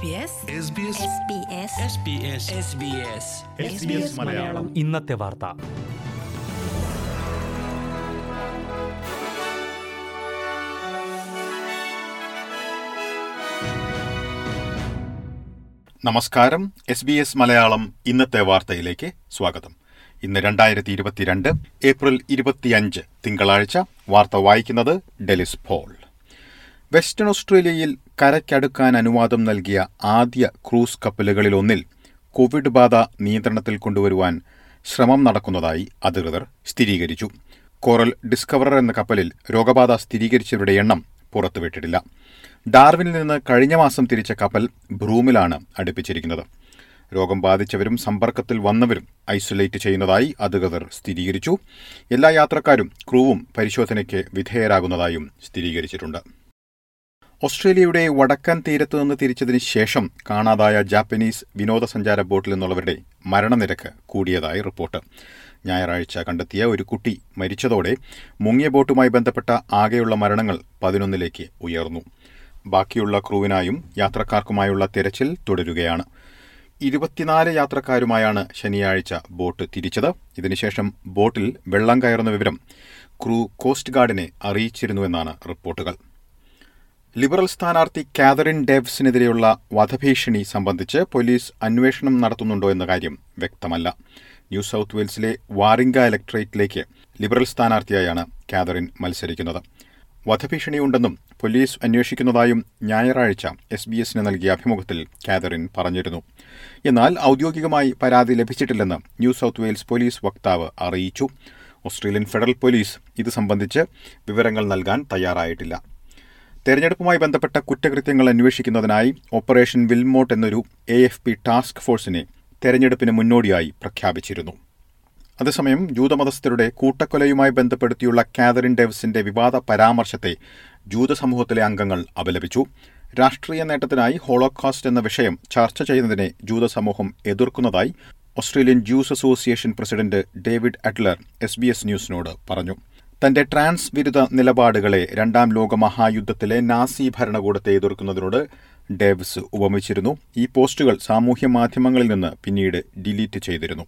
SBS SBS Malayalam. ഇന്നത്തെ വാർത്ത. നമസ്കാരം. എസ് ബി എസ് മലയാളം ഇന്നത്തെ വാർത്തയിലേക്ക് സ്വാഗതം. ഇന്ന് രണ്ടായിരത്തി ഇരുപത്തിരണ്ട് ഏപ്രിൽ ഇരുപത്തിയഞ്ച് തിങ്കളാഴ്ച വാർത്ത വായിക്കുന്നത് ഡെലിസ് പോൾ. വെസ്റ്റേൺ ഓസ്ട്രേലിയയിൽ കരയ്ക്കടുക്കാൻ അനുവാദം നൽകിയ ആദ്യ ക്രൂസ് കപ്പലുകളിലൊന്നിൽ കോവിഡ് ബാധ നിയന്ത്രണത്തിൽ കൊണ്ടുവരുവാൻ ശ്രമം നടക്കുന്നതായി അധികൃതർ സ്ഥിരീകരിച്ചു. കോറൽ ഡിസ്കവറർ എന്ന കപ്പലിൽ രോഗബാധ സ്ഥിരീകരിച്ചവരുടെ എണ്ണം പുറത്തുവിട്ടിട്ടില്ല. ഡാർവിനിൽ നിന്ന് കഴിഞ്ഞ മാസം തിരിച്ച കപ്പൽ ബ്രൂമിലാണ് അടുപ്പിച്ചിരിക്കുന്നത്. രോഗം ബാധിച്ചവരും സമ്പർക്കത്തിൽ വന്നവരും ഐസൊലേറ്റ് ചെയ്യുന്നതായി അധികൃതർ സ്ഥിരീകരിച്ചു. എല്ലാ യാത്രക്കാരും ക്രൂവും പരിശോധനയ്ക്ക് വിധേയരാകുന്നതായും സ്ഥിരീകരിച്ചിട്ടുണ്ട്. ഓസ്ട്രേലിയയുടെ വടക്കൻ തീരത്തു നിന്ന് തിരിച്ചതിന് ശേഷം കാണാതായ ജാപ്പനീസ് വിനോദസഞ്ചാര ബോട്ടിൽ നിന്നുള്ളവരുടെ മരണനിരക്ക് കൂടിയതായി റിപ്പോർട്ട്. ഞായറാഴ്ച കണ്ടെത്തിയ ഒരു കുട്ടി മരിച്ചതോടെ മുങ്ങിയ ബോട്ടുമായി ബന്ധപ്പെട്ട ആകെയുള്ള മരണങ്ങൾ പതിനൊന്നിലേക്ക് ഉയർന്നു. ബാക്കിയുള്ള ക്രൂവിനായും യാത്രക്കാർക്കുമായുള്ള തിരച്ചിൽ തുടരുകയാണ്. ഇരുപത്തിനാല് യാത്രക്കാരുമായാണ് ശനിയാഴ്ച ബോട്ട് തിരിച്ചത്. ഇതിനുശേഷം ബോട്ടിൽ വെള്ളം കയറുന്ന വിവരം ക്രൂ കോസ്റ്റ് ഗാർഡിനെ അറിയിച്ചിരുന്നുവെന്നാണ് റിപ്പോർട്ടുകൾ. ലിബറൽ സ്ഥാനാർത്ഥി കാതറിൻ ഡേവ്സിനെതിരെയുള്ള വധഭീഷണി സംബന്ധിച്ച് പോലീസ് അന്വേഷണം നടത്തുന്നുണ്ടോ എന്ന കാര്യം വ്യക്തമല്ല. ന്യൂ സൌത്ത് വെയിൽസിലെ വാറിംഗ ഇലക്ട്രേറ്റിലേക്ക് ലിബറൽ സ്ഥാനാർത്ഥിയായാണ് കാതറിൻ മത്സരിക്കുന്നത്. വധഭീഷണിയുണ്ടെന്നും പോലീസ് അന്വേഷിക്കുന്നതായും ഞായറാഴ്ച എസ് ബി എസിന് നൽകിയ അഭിമുഖത്തിൽ കാതറിൻ പറഞ്ഞിരുന്നു. എന്നാൽ ഔദ്യോഗികമായി പരാതി ലഭിച്ചിട്ടില്ലെന്ന് ന്യൂ സൌത്ത് വെയിൽസ് പോലീസ് വക്താവ് അറിയിച്ചു. ഓസ്ട്രേലിയൻ ഫെഡറൽ പോലീസ് ഇത് സംബന്ധിച്ച് വിവരങ്ങൾ നൽകാൻ തയ്യാറായിട്ടില്ല. തെരഞ്ഞെടുപ്പുമായി ബന്ധപ്പെട്ട കുറ്റകൃത്യങ്ങൾ അന്വേഷിക്കുന്നതിനായി ഓപ്പറേഷൻ വിൽമോട്ട് എന്നൊരു എ എഫ് പി ടാസ്ക് ഫോഴ്സിനെ തെരഞ്ഞെടുപ്പിന് മുന്നോടിയായി പ്രഖ്യാപിച്ചിരുന്നു. അതേസമയം ജൂതമതസ്ഥരുടെ കൂട്ടക്കൊലയുമായി ബന്ധപ്പെടുത്തിയുള്ള കാതറിൻ ഡേവിസിന്റെ വിവാദ പരാമർശത്തെ ജൂതസമൂഹത്തിലെ അംഗങ്ങൾ അപലപിച്ചു. രാഷ്ട്രീയ നേട്ടത്തിനായി ഹോളോകാസ്റ്റ് എന്ന വിഷയം ചർച്ച ചെയ്യുന്നതിനെ ജൂതസമൂഹം എതിർക്കുന്നതായി Australian Jews association president David Adler S B S ന്യൂസിനോട് പറഞ്ഞു. തന്റെ ട്രാൻസ് വിരുദ്ധ നിലപാടുകളെ രണ്ടാം ലോക മഹായുദ്ധത്തിലെ നാസി ഭരണകൂടത്തെ എതിർക്കുന്നതിനോട് ഡേവിസ് ഉപമിച്ചിരുന്നു. ഈ പോസ്റ്റുകൾ സാമൂഹ്യ മാധ്യമങ്ങളിൽ നിന്ന് പിന്നീട് ഡിലീറ്റ് ചെയ്തിരുന്നു.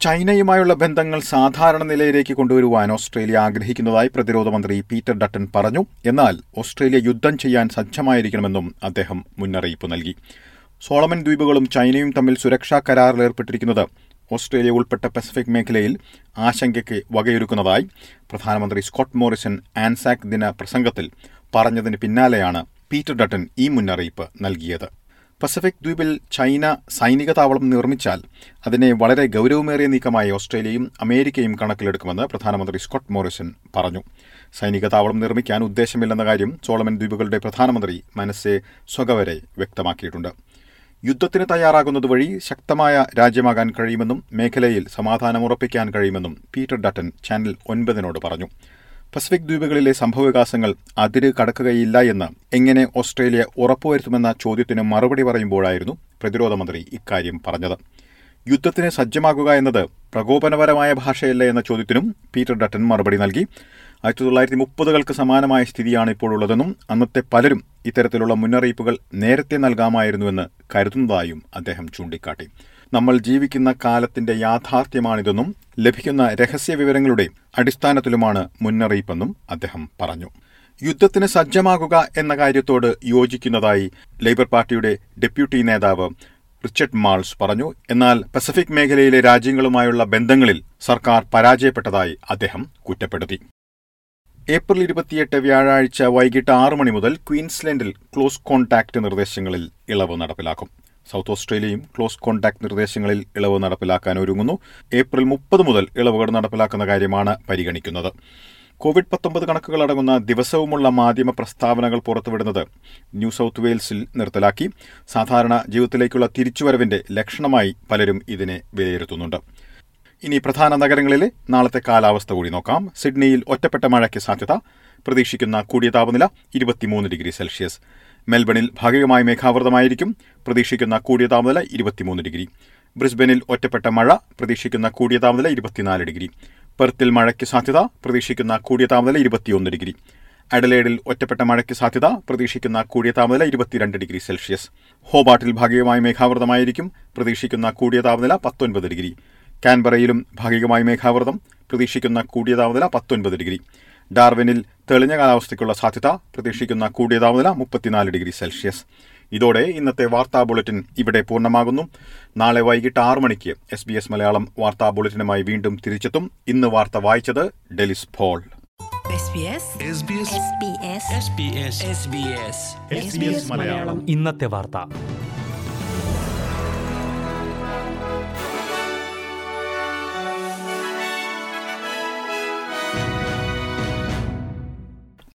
ചൈനയുമായുള്ള ബന്ധങ്ങൾ സാധാരണ നിലയിലേക്ക് കൊണ്ടുവരുവാൻ ഓസ്ട്രേലിയ ആഗ്രഹിക്കുന്നതായി പ്രതിരോധ മന്ത്രി പീറ്റർ ഡട്ടൺ പറഞ്ഞു. എന്നാൽ ഓസ്ട്രേലിയ യുദ്ധം ചെയ്യാൻ സജ്ജമായിരിക്കണമെന്നും അദ്ദേഹം മുന്നറിയിപ്പ് നൽകി. സോളമൻ ദ്വീപുകളും ചൈനയും തമ്മിൽ സുരക്ഷാ കരാറിൽ ഏർപ്പെട്ടിരിക്കുന്നത് ഓസ്ട്രേലിയ ഉൾപ്പെട്ട പസഫിക് മേഖലയിൽ ആശങ്കയ്ക്ക് വകയൊരുക്കുന്നതായി പ്രധാനമന്ത്രി സ്കോട്ട് മോറിസൺ ആൻസാക് ദിന പ്രസംഗത്തിൽ പറഞ്ഞതിന് പിന്നാലെയാണ് പീറ്റർ ഡട്ടൺ ഈ മുന്നറിയിപ്പ് നൽകിയത്. പസഫിക് ദ്വീപിൽ ചൈന സൈനിക താവളം നിർമ്മിച്ചാൽ അതിനെ വളരെ ഗൌരവമേറിയ നീക്കമായി ഓസ്ട്രേലിയയും അമേരിക്കയും കണക്കിലെടുക്കുമെന്ന് പ്രധാനമന്ത്രി സ്കോട്ട് മോറിസൺ പറഞ്ഞു. സൈനിക താവളം നിർമ്മിക്കാൻ ഉദ്ദേശമില്ലെന്ന കാര്യം സോളമൻ ദ്വീപുകളുടെ പ്രധാനമന്ത്രി മനസ്സെ സ്വകവരെ വ്യക്തമാക്കിയിട്ടുണ്ട്. യുദ്ധത്തിന് തയ്യാറാകുന്നത് വഴി ശക്തമായ രാജ്യമാകാൻ കഴിയുമെന്നും മേഖലയിൽ സമാധാനം ഉറപ്പിക്കാൻ കഴിയുമെന്നും പീറ്റർ ഡട്ടൻ ചാനൽ ഒൻപതിനോട് പറഞ്ഞു. പസഫിക് ദ്വീപുകളിലെ സംഭവവികാസങ്ങൾ അതിര് കടക്കുകയില്ല എന്ന് എങ്ങനെ ഓസ്ട്രേലിയ ഉറപ്പുവരുത്തുമെന്ന ചോദ്യത്തിന് മറുപടി പറയുമ്പോഴായിരുന്നു പ്രതിരോധ മന്ത്രി ഇക്കാര്യം പറഞ്ഞത്. യുദ്ധത്തിന് സജ്ജമാകുക എന്നത് പ്രകോപനപരമായ ഭാഷയല്ല എന്ന ചോദ്യത്തിനും പീറ്റർ ഡട്ടൻ മറുപടി നൽകി. ആയിരത്തി തൊള്ളായിരത്തി മുപ്പതുകൾക്ക് സമാനമായ സ്ഥിതിയാണ് ഇപ്പോഴുള്ളതെന്നും അന്നത്തെ പലരും ഇത്തരത്തിലുള്ള മുന്നറിയിപ്പുകൾ നേരത്തെ നൽകാമായിരുന്നുവെന്ന് കരുതുന്നതായും അദ്ദേഹം ചൂണ്ടിക്കാട്ടി. നമ്മൾ ജീവിക്കുന്ന കാലത്തിന്റെ യാഥാർത്ഥ്യമാണിതെന്നും ലഭിക്കുന്ന രഹസ്യ വിവരങ്ങളുടെ അടിസ്ഥാനത്തിലുമാണ് മുന്നറിയിപ്പെന്നും അദ്ദേഹം പറഞ്ഞു. യുദ്ധത്തിന് സജ്ജമാകുക എന്ന കാര്യത്തോട് യോജിക്കുന്നതായി ലേബർ പാർട്ടിയുടെ ഡെപ്യൂട്ടി നേതാവ് റിച്ചർഡ് മാൾസ് പറഞ്ഞു. എന്നാൽ പസഫിക് മേഖലയിലെ രാജ്യങ്ങളുമായുള്ള ബന്ധങ്ങളിൽ സർക്കാർ പരാജയപ്പെട്ടതായി അദ്ദേഹം കുറ്റപ്പെടുത്തി. ഏപ്രിൽ ഇരുപത്തിയെട്ട് വ്യാഴാഴ്ച വൈകിട്ട് ആറ് മണി മുതൽ ക്വീൻസ്ലൻഡിൽ ക്ലോസ് കോൺടാക്ട് നിർദ്ദേശങ്ങളിൽ ഇളവ് നടപ്പിലാക്കും. സൗത്ത് ഓസ്ട്രേലിയയും ക്ലോസ് കോൺടാക്ട് നിർദ്ദേശങ്ങളിൽ ഇളവ് നടപ്പിലാക്കാൻ ഒരുങ്ങുന്നു. ഏപ്രിൽ മുപ്പത് മുതൽ ഇളവുകൾ നടപ്പിലാക്കുന്ന കാര്യമാണ് പരിഗണിക്കുന്നത്. കോവിഡ് പത്തൊമ്പത് കണക്കുകൾ അടങ്ങുന്ന ദിവസവുമുള്ള മാധ്യമ പ്രസ്താവനകൾ പുറത്തുവിടുന്നത് ന്യൂ സൗത്ത് വെയിൽസിൽ നിർത്തലാക്കി. സാധാരണ ജീവിതത്തിലേക്കുള്ള തിരിച്ചുവരവിന്റെ ലക്ഷണമായി പലരും ഇതിനെ വിലയിരുത്തുന്നുണ്ട്. ഇനി പ്രധാന നഗരങ്ങളിലെ നാളത്തെ കാലാവസ്ഥ കൂടി നോക്കാം. സിഡ്നിയിൽ ഒറ്റപ്പെട്ട മഴയ്ക്ക് സാധ്യത. പ്രതീക്ഷിക്കുന്ന കൂടിയ താപനില ഇരുപത്തിമൂന്ന് ഡിഗ്രി സെൽഷ്യസ്. മെൽബണിൽ ഭാഗികമായി മേഘാവൃതമായിരിക്കും. പ്രതീക്ഷിക്കുന്ന കൂടിയ താപനില ഇരുപത്തിമൂന്ന് ഡിഗ്രി. ബ്രിസ്ബനിൽ ഒറ്റപ്പെട്ട മഴ. പ്രതീക്ഷിക്കുന്ന കൂടിയ താപനില ഇരുപത്തിനാല് ഡിഗ്രി. പെർത്തിൽ മഴയ്ക്ക് സാധ്യത. പ്രതീക്ഷിക്കുന്ന കൂടിയ താപനില ഇരുപത്തിയൊന്ന് ഡിഗ്രി. അഡലേഡിൽ ഒറ്റപ്പെട്ട മഴയ്ക്ക് സാധ്യത. പ്രതീക്ഷിക്കുന്ന കൂടിയ താപനില ഇരുപത്തിരണ്ട് ഡിഗ്രി സെൽഷ്യസ്. ഹോബാട്ടിൽ ഭാഗികമായി മേഘാവൃതമായിരിക്കും. പ്രതീക്ഷിക്കുന്ന കൂടിയ താപനില പത്തൊൻപത് ഡിഗ്രി. കാൻബറയിലും ഭാഗികമായി മേഘാവൃതം പ്രതീക്ഷിക്കുന്ന കൂടിയ താപനില പത്തൊൻപത് ഡിഗ്രി. ഡാർവിനിൽ തെളിഞ്ഞ കാലാവസ്ഥയ്ക്കുള്ള സാധ്യത പ്രതീക്ഷിക്കുന്ന കൂടിയ താപനില മുപ്പത്തിനാല് ഡിഗ്രി സെൽഷ്യസ്. ഇതോടെ ഇന്നത്തെ വാർത്താ ബുള്ളറ്റിൻ ഇവിടെ പൂർണമാകുന്നു. നാളെ വൈകിട്ട് ആറു മണിക്ക് എസ് ബി എസ് മലയാളം വാർത്താ ബുള്ളറ്റിനുമായി വീണ്ടും തിരിച്ചെത്തും. ഇന്ന് വാർത്ത വായിച്ചത് ഡെലിസ് ഫോൾ ഇന്നത്തെ വാർത്ത.